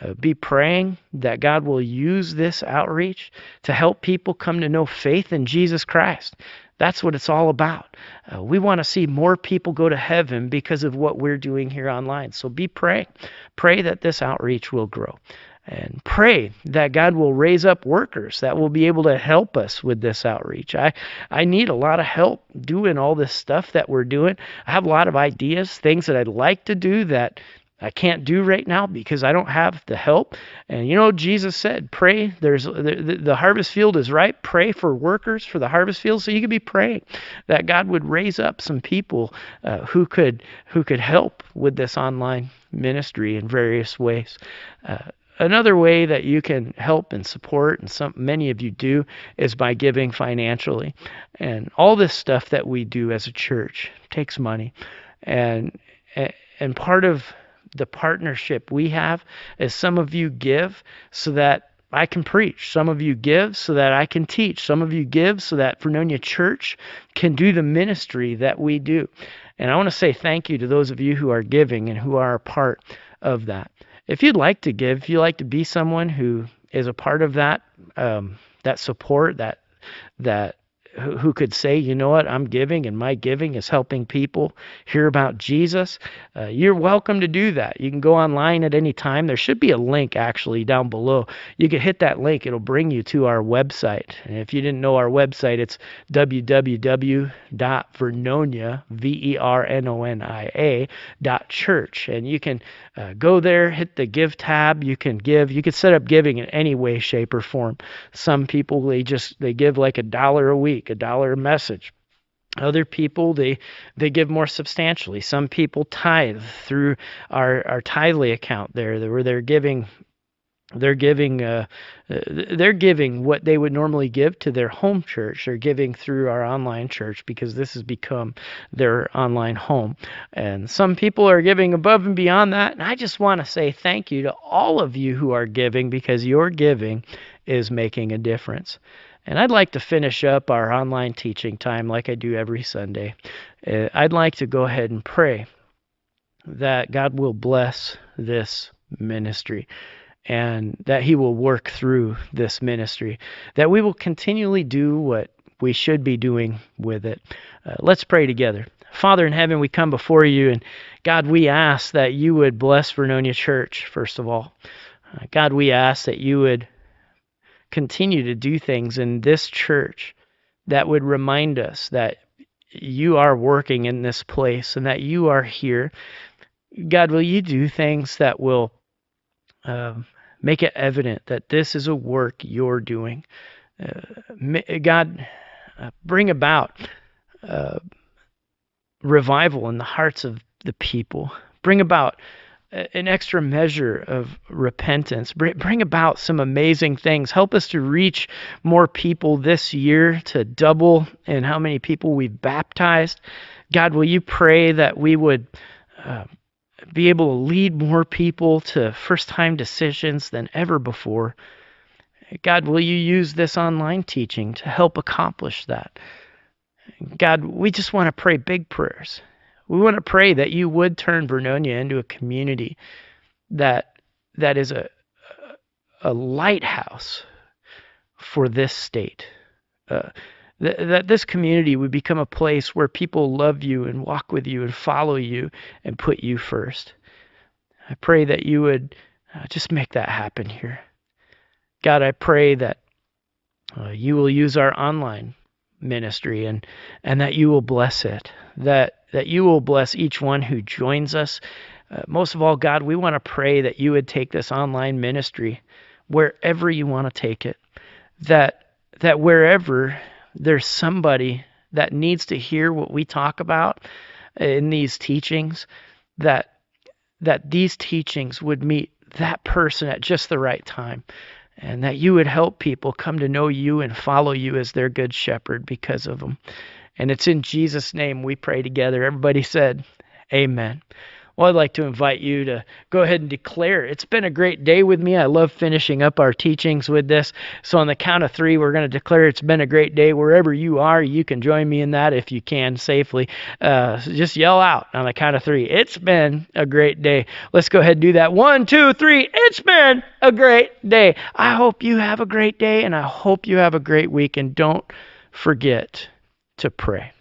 Uh, be praying that God will use this outreach to help people come to know faith in Jesus Christ. That's what it's all about. Uh, we want to see more people go to heaven because of what we're doing here online. So be praying. Pray that this outreach will grow. And pray that God will raise up workers that will be able to help us with this outreach. I, I need a lot of help doing all this stuff that we're doing. I have a lot of ideas, things that I'd like to do that I can't do right now because I don't have the help. And you know, Jesus said, pray. There's the, the, harvest field is ripe. Pray for workers for the harvest field. So you could be praying that God would raise up some people uh, who could who could help with this online ministry in various ways. Uh, another way that you can help and support, and some many of you do, is by giving financially. And all this stuff that we do as a church takes money, and and part of the partnership we have is some of you give so that I can preach. Some of you give so that I can teach. Some of you give so that Vernonia Church can do the ministry that we do. And I want to say thank you to those of you who are giving and who are a part of that. If you'd like to give, if you'd like to be someone who is a part of that, um, that support, that that who could say, you know what, I'm giving and my giving is helping people hear about Jesus, uh, you're welcome to do that. You can go online at any time. There should be a link actually down below. You can hit that link, it'll bring you to our website. And if you didn't know our website, it's www.vernonia, V E R N O N I A, dot church. And you can uh, go there, hit the give tab. You can give. You can set up giving in any way, shape, or form. Some people, they just, they give like a dollar a week week, a dollar a message. Other people they they give more substantially. Some people tithe through our our tithely account there, where they're giving they're giving uh, they're giving what they would normally give to their home church they're giving through our online church because this has become their online home and some people are giving above and beyond that and i just want to say thank you to all of you who are giving because your giving is making a difference and I'd like to finish up our online teaching time like I do every Sunday. Uh, I'd like to go ahead and pray that God will bless this ministry and that He will work through this ministry, that we will continually do what we should be doing with it. Uh, let's pray together. Father in heaven, we come before you, and God, we ask that you would bless Vernonia Church, first of all. Uh, God, we ask that you would continue to do things in this church that would remind us that you are working in this place and that you are here. God, will you do things that will um, make it evident that this is a work you're doing? Uh, God, uh, bring about uh, revival in the hearts of the people. Bring about an extra measure of repentance. Bring about some amazing things. Help us to reach more people this year to double in how many people we've baptized. God, will you pray that we would uh, be able to lead more people to first time decisions than ever before? God, will you use this online teaching to help accomplish that? God, we just want to pray big prayers. We want to pray that you would turn Vernonia into a community that that is a a lighthouse for this state. Uh, th- that this community would become a place where people love you and walk with you and follow you and put you first. I pray that you would uh, just make that happen here. God, I pray that uh, you will use our online ministry and and that you will bless it. That that you will bless each one who joins us. Uh, most of all, God, we want to pray that you would take this online ministry wherever you want to take it. That that wherever there's somebody that needs to hear what we talk about in these teachings, that that these teachings would meet that person at just the right time and that you would help people come to know you and follow you as their good shepherd because of them. And it's in Jesus' name we pray together. Everybody said, Amen. Well, I'd like to invite you to go ahead and declare. It's been a great day with me. I love finishing up our teachings with this. So, on the count of three, we're going to declare it's been a great day. Wherever you are, you can join me in that if you can safely. Uh, so just yell out on the count of three. It's been a great day. Let's go ahead and do that. One, two, three. It's been a great day. I hope you have a great day, and I hope you have a great week. And don't forget to pray.